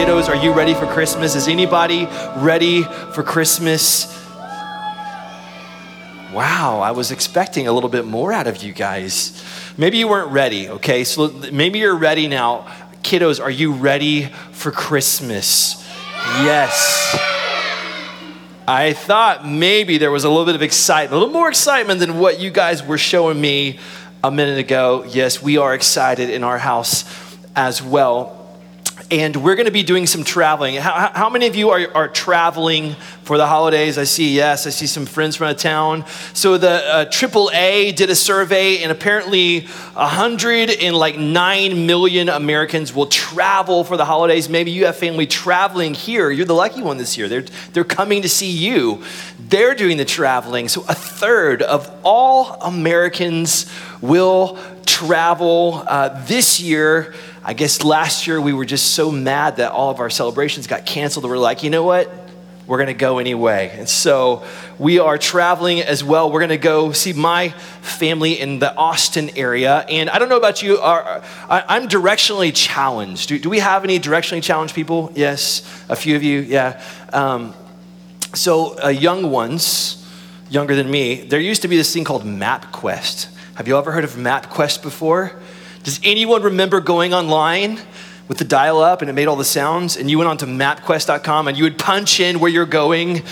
Kiddos, are you ready for Christmas? Is anybody ready for Christmas? Wow, I was expecting a little bit more out of you guys. Maybe you weren't ready, okay? So maybe you're ready now. Kiddos, are you ready for Christmas? Yes. I thought maybe there was a little bit of excitement, a little more excitement than what you guys were showing me a minute ago. Yes, we are excited in our house as well and we're going to be doing some traveling. How, how many of you are, are traveling for the holidays? I see, yes, I see some friends from out of town. So the uh, AAA did a survey, and apparently 109 million Americans will travel for the holidays. Maybe you have family traveling here. You're the lucky one this year. They're, they're coming to see you. They're doing the traveling. So a third of all Americans will travel uh, this year I guess last year we were just so mad that all of our celebrations got canceled. We're like, you know what? We're going to go anyway. And so we are traveling as well. We're going to go see my family in the Austin area. And I don't know about you, are, I'm directionally challenged. Do, do, we have any directionally challenged people? Yes, a few of you, yeah. Um, so, uh, young ones, younger than me, there used to be this thing called MapQuest. Have you ever heard of MapQuest before? Does anyone remember going online with the dial up and it made all the sounds? And you went on to mapquest.com and you would punch in where you're going.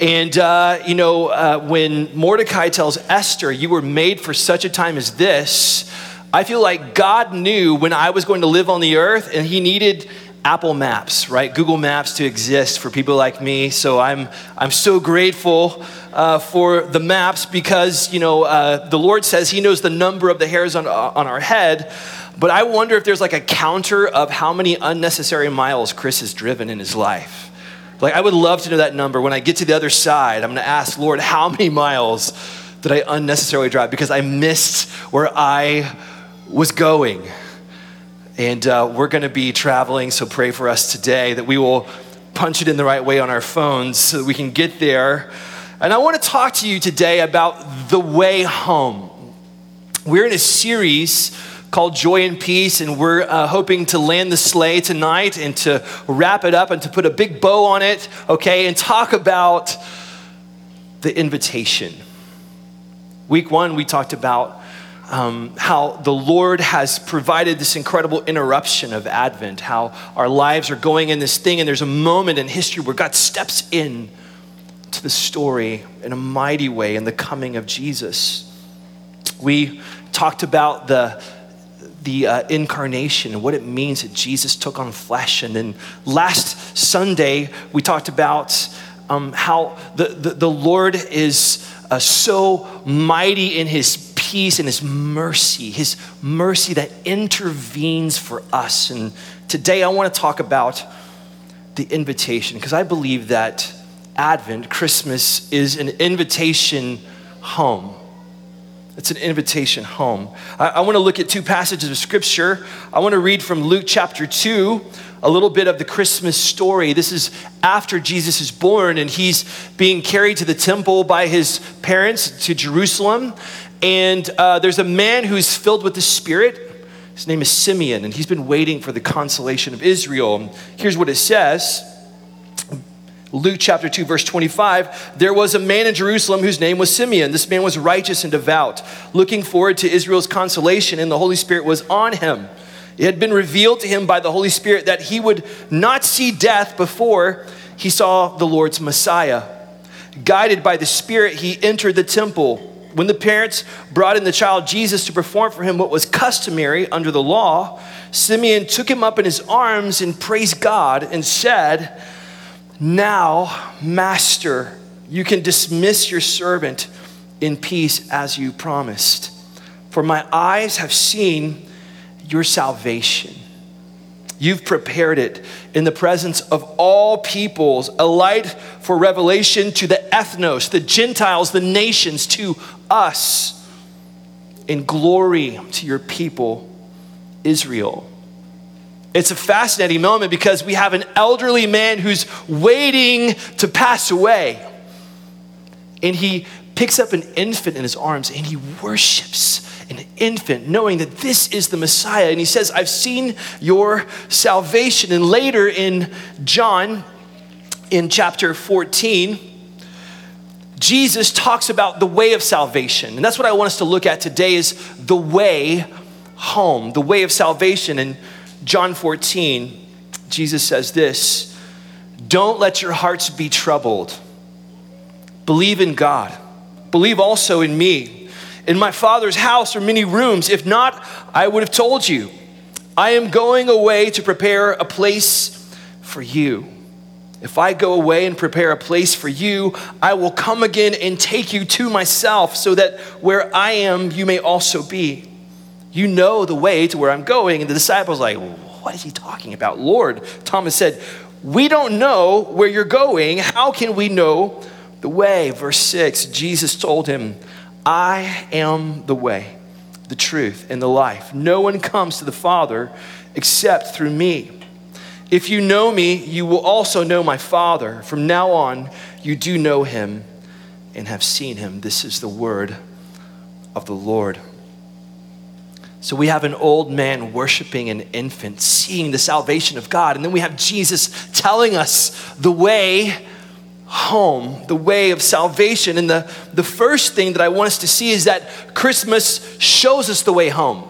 And, uh, you know, uh, when Mordecai tells Esther, you were made for such a time as this, I feel like God knew when I was going to live on the earth and he needed Apple Maps, right? Google Maps to exist for people like me. So I'm, I'm so grateful uh, for the maps because, you know, uh, the Lord says He knows the number of the hairs on, on our head. But I wonder if there's like a counter of how many unnecessary miles Chris has driven in his life. Like, I would love to know that number. When I get to the other side, I'm going to ask, Lord, how many miles did I unnecessarily drive because I missed where I was going? And uh, we're going to be traveling, so pray for us today that we will punch it in the right way on our phones so that we can get there. And I want to talk to you today about the way home. We're in a series called Joy and Peace, and we're uh, hoping to land the sleigh tonight and to wrap it up and to put a big bow on it, okay, and talk about the invitation. Week one, we talked about um, how the Lord has provided this incredible interruption of Advent, how our lives are going in this thing, and there's a moment in history where God steps in to the story in a mighty way in the coming of Jesus. We talked about the the uh, incarnation and what it means that Jesus took on flesh. And then last Sunday, we talked about um, how the, the, the, Lord is uh, so mighty in his peace and His mercy, His mercy that intervenes for us. And today I want to talk about the invitation because I believe that Advent, Christmas, is an invitation home. It's an invitation home. I, I want to look at two passages of scripture. I want to read from Luke chapter 2, a little bit of the Christmas story. This is after Jesus is born and he's being carried to the temple by his parents to Jerusalem. And uh, there's a man who's filled with the Spirit. His name is Simeon, and he's been waiting for the consolation of Israel. Here's what it says Luke chapter 2, verse 25. There was a man in Jerusalem whose name was Simeon. This man was righteous and devout, looking forward to Israel's consolation, and the Holy Spirit was on him. It had been revealed to him by the Holy Spirit that he would not see death before he saw the Lord's Messiah. Guided by the Spirit, he entered the temple. When the parents brought in the child Jesus to perform for him what was customary under the law, Simeon took him up in his arms and praised God and said, Now, Master, you can dismiss your servant in peace as you promised. For my eyes have seen your salvation. You've prepared it in the presence of all peoples, a light for revelation to the ethnos, the Gentiles, the nations, to us, in glory to your people, Israel. It's a fascinating moment because we have an elderly man who's waiting to pass away. And he picks up an infant in his arms and he worships an infant, knowing that this is the Messiah. And he says, I've seen your salvation. And later in John, in chapter 14, Jesus talks about the way of salvation. And that's what I want us to look at today is the way home, the way of salvation. In John 14, Jesus says this Don't let your hearts be troubled. Believe in God. Believe also in me. In my Father's house are many rooms. If not, I would have told you. I am going away to prepare a place for you. If I go away and prepare a place for you, I will come again and take you to myself, so that where I am, you may also be. You know the way to where I'm going. And the disciples like, what is he talking about? Lord, Thomas said, we don't know where you're going. How can we know the way? Verse 6, Jesus told him, I am the way, the truth, and the life. No one comes to the Father except through me. If you know me, you will also know my Father. From now on, you do know him and have seen him. This is the word of the Lord. So we have an old man worshiping an infant, seeing the salvation of God. And then we have Jesus telling us the way home, the way of salvation. And the, the first thing that I want us to see is that Christmas shows us the way home.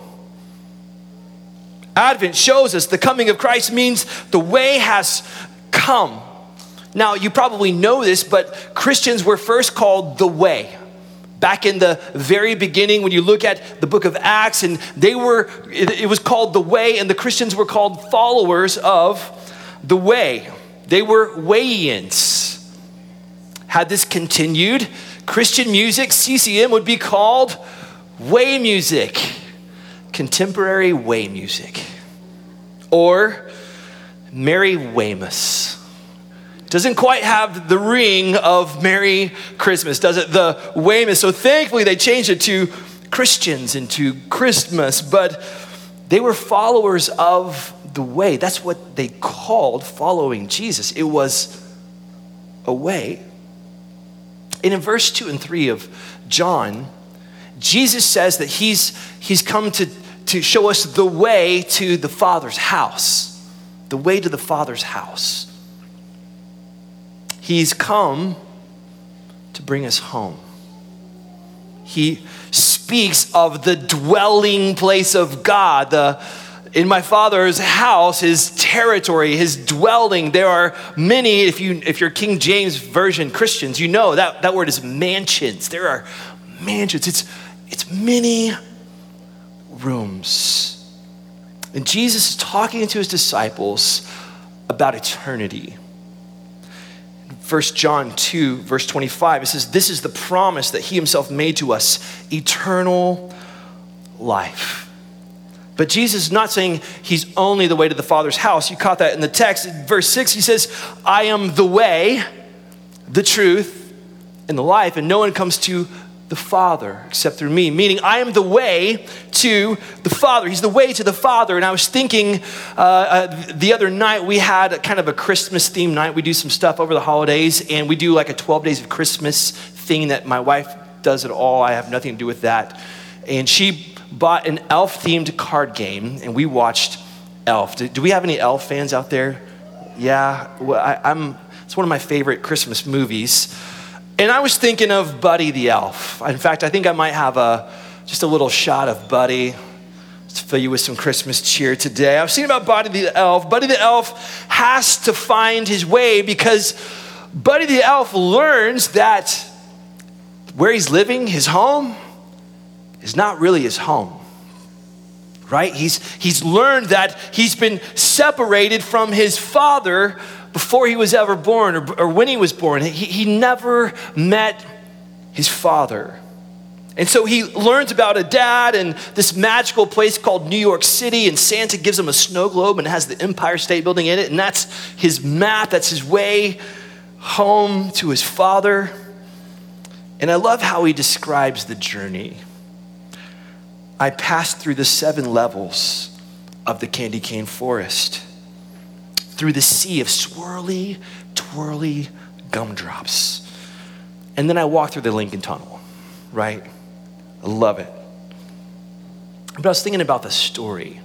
Advent shows us the coming of Christ means the way has come. Now, you probably know this, but Christians were first called the way back in the very beginning when you look at the book of acts and they were it, was called the way and the christians were called followers of the way they were wayans had this continued christian music ccm would be called way music contemporary way music or mary weymouth doesn't quite have the ring of Merry Christmas, does it? The Weymouth. So thankfully they changed it to Christians and to Christmas, but they were followers of the way. That's what they called following Jesus. It was a way. And in verse 2 and 3 of John, Jesus says that he's, he's come to, to show us the way to the Father's house. The way to the Father's house. He's come to bring us home. He speaks of the dwelling place of God, the in my father's house, his territory, his dwelling. There are many, if you if you're King James Version Christians, you know that, that word is mansions. There are mansions. It's it's many rooms. And Jesus is talking to his disciples about eternity. 1 John 2, verse 25, it says, This is the promise that he himself made to us eternal life. But Jesus is not saying he's only the way to the Father's house. You caught that in the text. In verse 6, he says, I am the way, the truth, and the life, and no one comes to the Father except through me, meaning I am the way to the Father. He's the way to the Father. And I was thinking uh, uh, the other night, we had kind of a Christmas theme night. We do some stuff over the holidays, and we do like a 12 days of Christmas thing that my wife does it all. I have nothing to do with that. And she bought an elf themed card game, and we watched Elf. Do, do we have any elf fans out there? Yeah, well, I, I'm, it's one of my favorite Christmas movies. And I was thinking of Buddy the Elf. In fact, I think I might have a just a little shot of Buddy to fill you with some Christmas cheer today. I was thinking about Buddy the Elf. Buddy the Elf has to find his way because Buddy the Elf learns that where he's living, his home, is not really his home. Right? He's, he's learned that he's been separated from his father before he was ever born or, or when he was born. He, he never met his father. And so he learns about a dad and this magical place called New York City, and Santa gives him a snow globe and has the Empire State Building in it, and that's his map, that's his way home to his father. And I love how he describes the journey. I passed through the seven levels of the candy cane forest, through the sea of swirly, twirly gumdrops. And then I walked through the Lincoln Tunnel, right? I love it. But I was thinking about the story.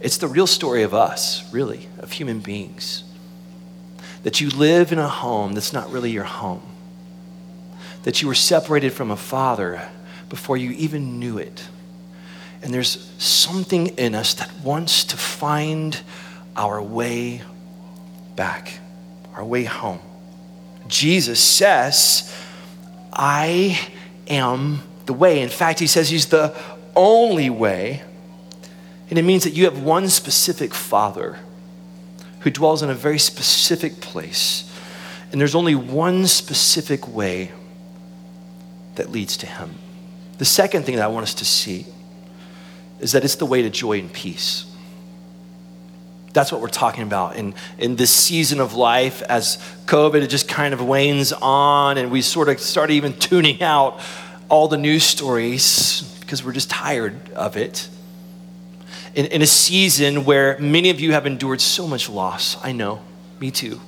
It's the real story of us, really, of human beings. That you live in a home that's not really your home. That you were separated from a father before you even knew it. And there's something in us that wants to find our way back, our way home. Jesus says, I am the way. In fact, he says he's the only way. And it means that you have one specific Father who dwells in a very specific place. And there's only one specific way that leads to him. The second thing that I want us to see is that it's the way to joy and peace. That's what we're talking about in, in this season of life as COVID it just kind of wanes on and we sort of start even tuning out all the news stories because we're just tired of it. In, in a season where many of you have endured so much loss, I know, me too.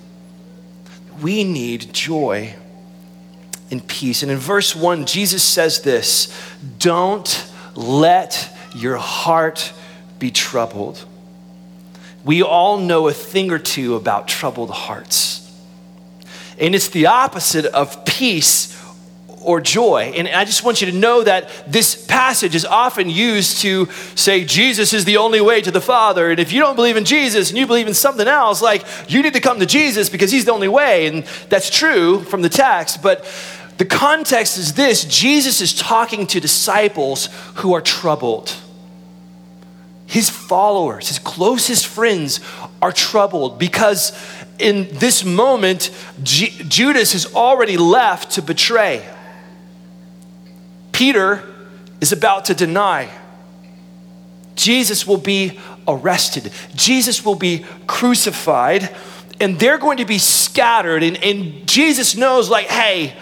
We need joy and peace. And in verse 1, Jesus says this Don't let your heart be troubled. We all know a thing or two about troubled hearts. And it's the opposite of peace or joy. And I just want you to know that this passage is often used to say Jesus is the only way to the Father. And if you don't believe in Jesus and you believe in something else, like you need to come to Jesus because he's the only way. And that's true from the text. But the context is this Jesus is talking to disciples who are troubled. His followers, his closest friends, are troubled because in this moment, G- Judas has already left to betray. Peter is about to deny. Jesus will be arrested, Jesus will be crucified, and they're going to be scattered. And, and Jesus knows, like, hey,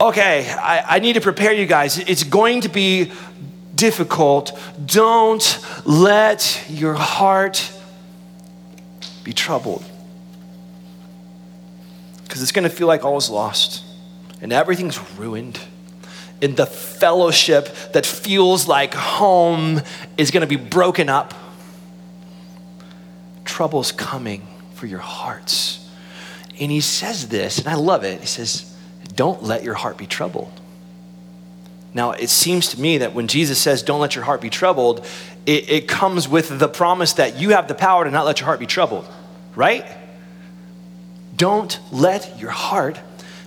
okay, I, I need to prepare you guys. It's going to be difficult. Don't let your heart be troubled. Because it's going to feel like all is lost and everything's ruined And the fellowship that feels like home is going to be broken up. Trouble's coming for your hearts. And he says this, and I love it. He says, Don't let your heart be troubled. Now, it seems to me that when Jesus says, Don't let your heart be troubled, it, it comes with the promise that you have the power to not let your heart be troubled, right? Don't let your heart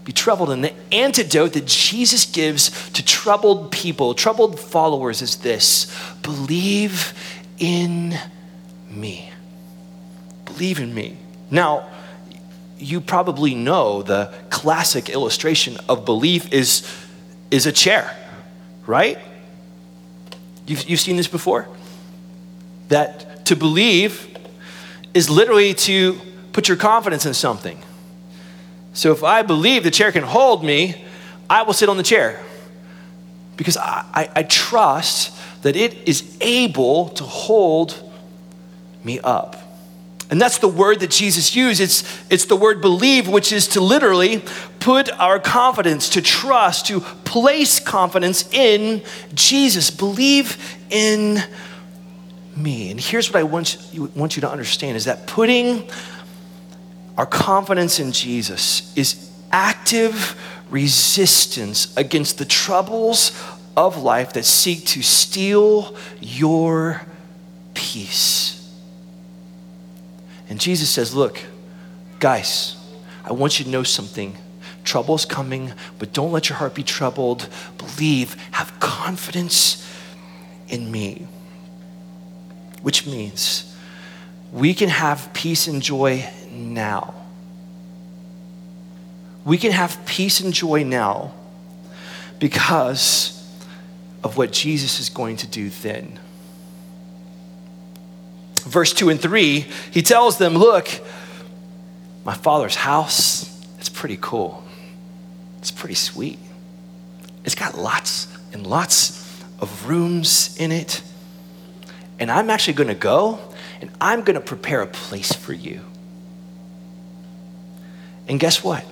be troubled. And the antidote that Jesus gives to troubled people, troubled followers, is this believe in me. Believe in me. Now, you probably know the classic illustration of belief is, is a chair, right? You've, you've seen this before? That to believe is literally to put your confidence in something. So if I believe the chair can hold me, I will sit on the chair because I, I, I trust that it is able to hold me up. And that's the word that Jesus used. It's, it's the word believe, which is to literally put our confidence, to trust, to place confidence in Jesus. Believe in me. And here's what I want you, want you to understand is that putting our confidence in Jesus is active resistance against the troubles of life that seek to steal your peace. And Jesus says, Look, guys, I want you to know something. Trouble's coming, but don't let your heart be troubled. Believe, have confidence in me. Which means we can have peace and joy now. We can have peace and joy now because of what Jesus is going to do then. Verse 2 and 3, he tells them, Look, my father's house, it's pretty cool. It's pretty sweet. It's got lots and lots of rooms in it. And I'm actually going to go and I'm going to prepare a place for you. And guess what?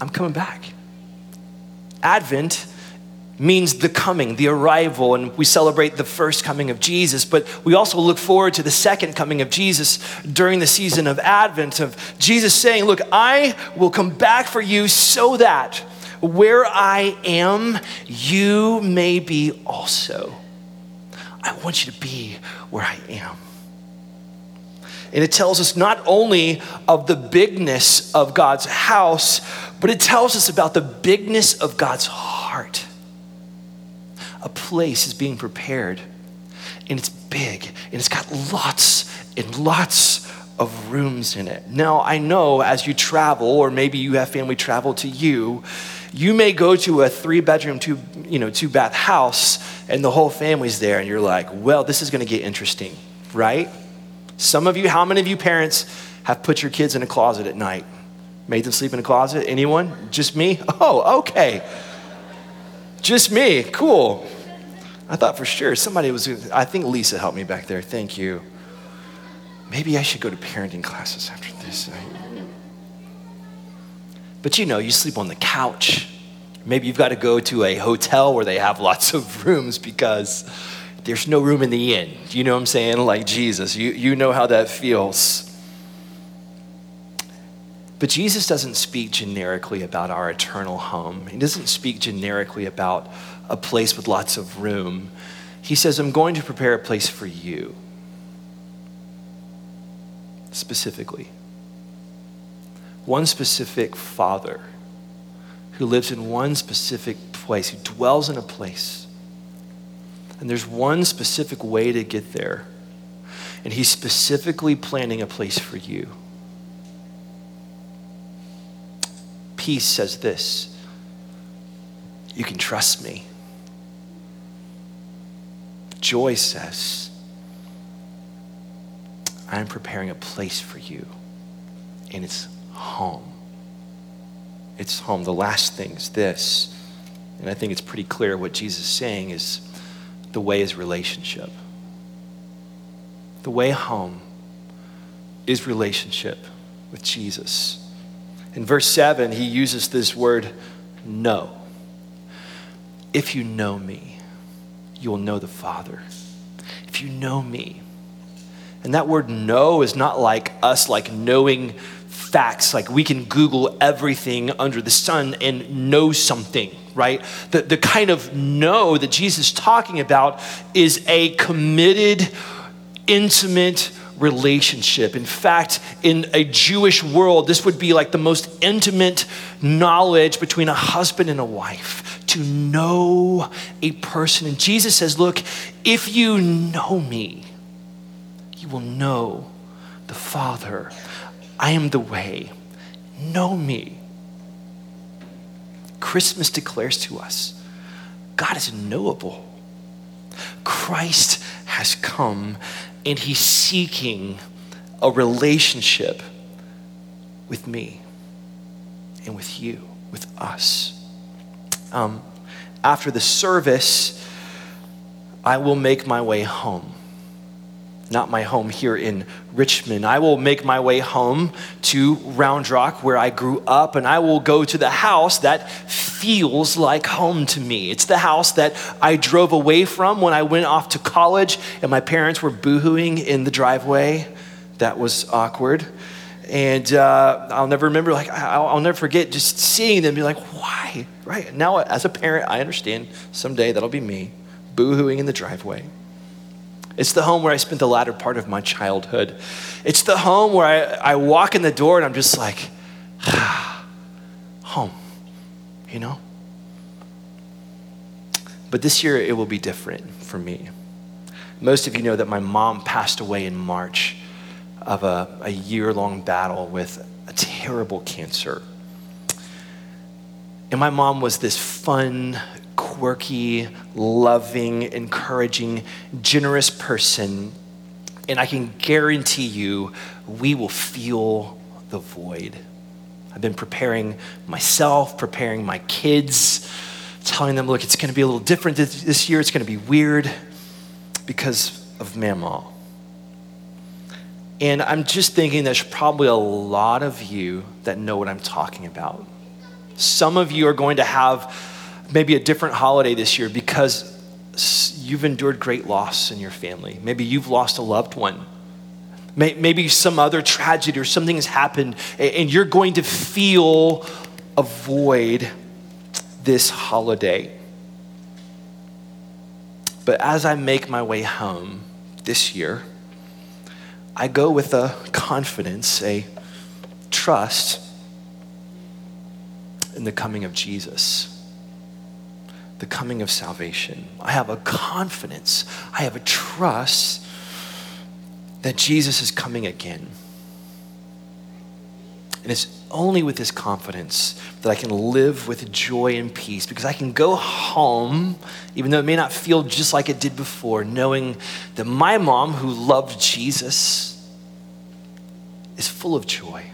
I'm coming back. Advent means the coming, the arrival, and we celebrate the first coming of Jesus, but we also look forward to the second coming of Jesus during the season of Advent, of Jesus saying, Look, I will come back for you so that where I am, you may be also. I want you to be where I am. And it tells us not only of the bigness of God's house, but it tells us about the bigness of God's heart. A place is being prepared, and it's big, and it's got lots and lots of rooms in it. Now, I know as you travel, or maybe you have family travel to you, you may go to a three bedroom, two, you know, two bath house, and the whole family's there, and you're like, well, this is gonna get interesting, right? Some of you, how many of you parents have put your kids in a closet at night? Made them sleep in a closet? Anyone? Just me? Oh, okay. Just me. Cool. I thought for sure somebody was, I think Lisa helped me back there. Thank you. Maybe I should go to parenting classes after this. But you know, you sleep on the couch. Maybe you've got to go to a hotel where they have lots of rooms because there's no room in the inn. You know what I'm saying? Like Jesus, you, you know how that feels. But Jesus doesn't speak generically about our eternal home. He doesn't speak generically about a place with lots of room. He says, I'm going to prepare a place for you. Specifically. One specific father who lives in one specific place, who dwells in a place and there's one specific way to get there. And He's specifically planning a place for you. Peace says this You can trust me. Joy says, I am preparing a place for you, and it's home. It's home. The last thing is this, and I think it's pretty clear what Jesus is saying is the way is relationship. The way home is relationship with Jesus. In verse 7, he uses this word know. If you know me, you will know the Father. If you know me, and that word know is not like us like knowing facts, like we can Google everything under the sun and know something right? The, the kind of know that Jesus is talking about is a committed, intimate relationship. In fact, in a Jewish world, this would be like the most intimate knowledge between a husband and a wife to know a person. And Jesus says, Look, if you know me, you will know the Father. I am the way. Know me. Christmas declares to us God is knowable. Christ has come and he's seeking a relationship with me and with you, with us. Um, after the service, I will make my way home not my home here in Richmond. I will make my way home to Round Rock, where I grew up, and I will go to the house that feels like home to me. It's the house that I drove away from when I went off to college, and my parents were boohooing in the driveway. That was awkward. And uh, I'll never remember, like, I'll, I'll never forget just seeing them be like, why? Right? Now, as a parent, I understand someday that'll be me boohooing in the driveway. It's the home where I spent the latter part of my childhood. It's the home where I, I walk in the door and I'm just like, ah, home, you know? But this year it will be different for me. Most of you know that my mom passed away in March of a, a year long battle with a terrible cancer. And my mom was this fun, quirky, loving, encouraging, generous person. And I can guarantee you, we will feel the void. I've been preparing myself, preparing my kids, telling them, look, it's going to be a little different this year. It's going to be weird because of Mama. And I'm just thinking there's probably a lot of you that know what I'm talking about. Some of you are going to have maybe a different holiday this year because you've endured great loss in your family. Maybe you've lost a loved one. Maybe some other tragedy or something has happened, and you're going to feel a void this holiday. But as I make my way home this year, I go with a confidence, a trust in the coming of Jesus, the coming of salvation. I have a confidence, I have a trust that Jesus is coming again. And it's only with this confidence that I can live with joy and peace because I can go home, even though it may not feel just like it did before, knowing that my mom, who loved Jesus, is full of joy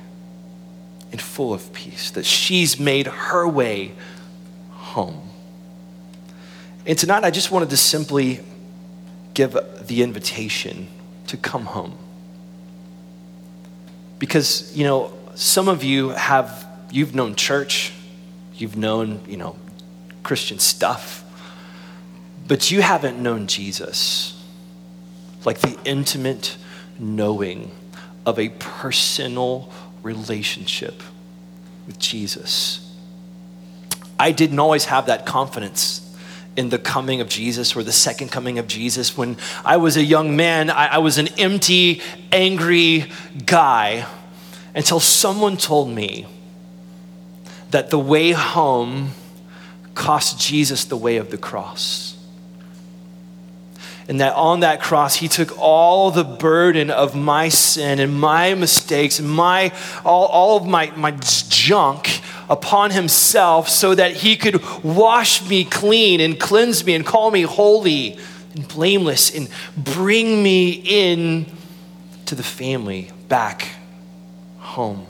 and full of peace, that she's made her way home. And tonight, I just wanted to simply give the invitation to come home. Because, you know, some of you have, you've known church, you've known, you know, Christian stuff, but you haven't known Jesus. Like the intimate knowing of a personal relationship with Jesus. I didn't always have that confidence in the coming of Jesus or the second coming of Jesus. When I was a young man, I, I was an empty, angry guy until someone told me that the way home cost Jesus the way of the cross. And that on that cross, he took all the burden of my sin and my mistakes and my, all, all of my, my junk upon himself so that he could wash me clean and cleanse me and call me holy and blameless and bring me in to the family back home.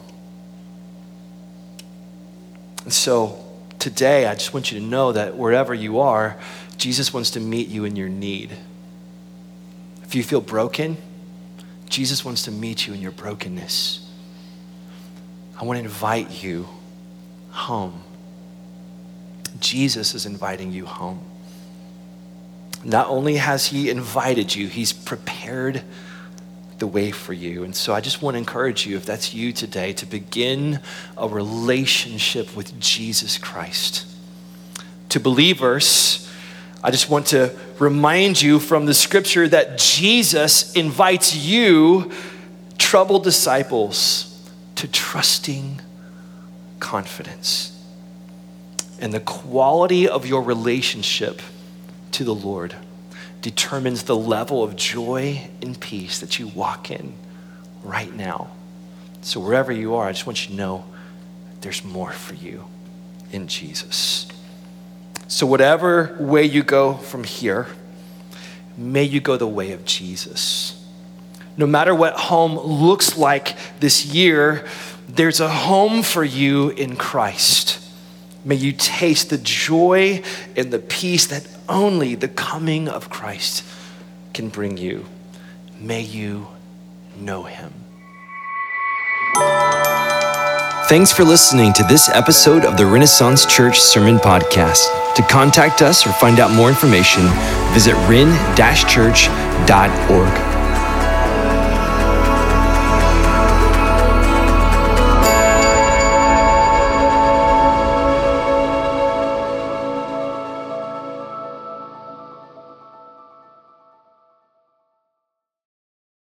And so today, I just want you to know that wherever you are, Jesus wants to meet you in your need. If you feel broken, Jesus wants to meet you in your brokenness. I want to invite you home. Jesus is inviting you home. Not only has he invited you, he's prepared the way for you. And so I just want to encourage you, if that's you today, to begin a relationship with Jesus Christ. To believers, I just want to remind you from the scripture that Jesus invites you, troubled disciples, to trusting confidence. And the quality of your relationship to the Lord determines the level of joy and peace that you walk in right now. So, wherever you are, I just want you to know there's more for you in Jesus. So, whatever way you go from here, may you go the way of Jesus. No matter what home looks like this year, there's a home for you in Christ. May you taste the joy and the peace that only the coming of Christ can bring you. May you know him. Thanks for listening to this episode of the Renaissance Church Sermon Podcast. To contact us or find out more information, visit ren-church.org.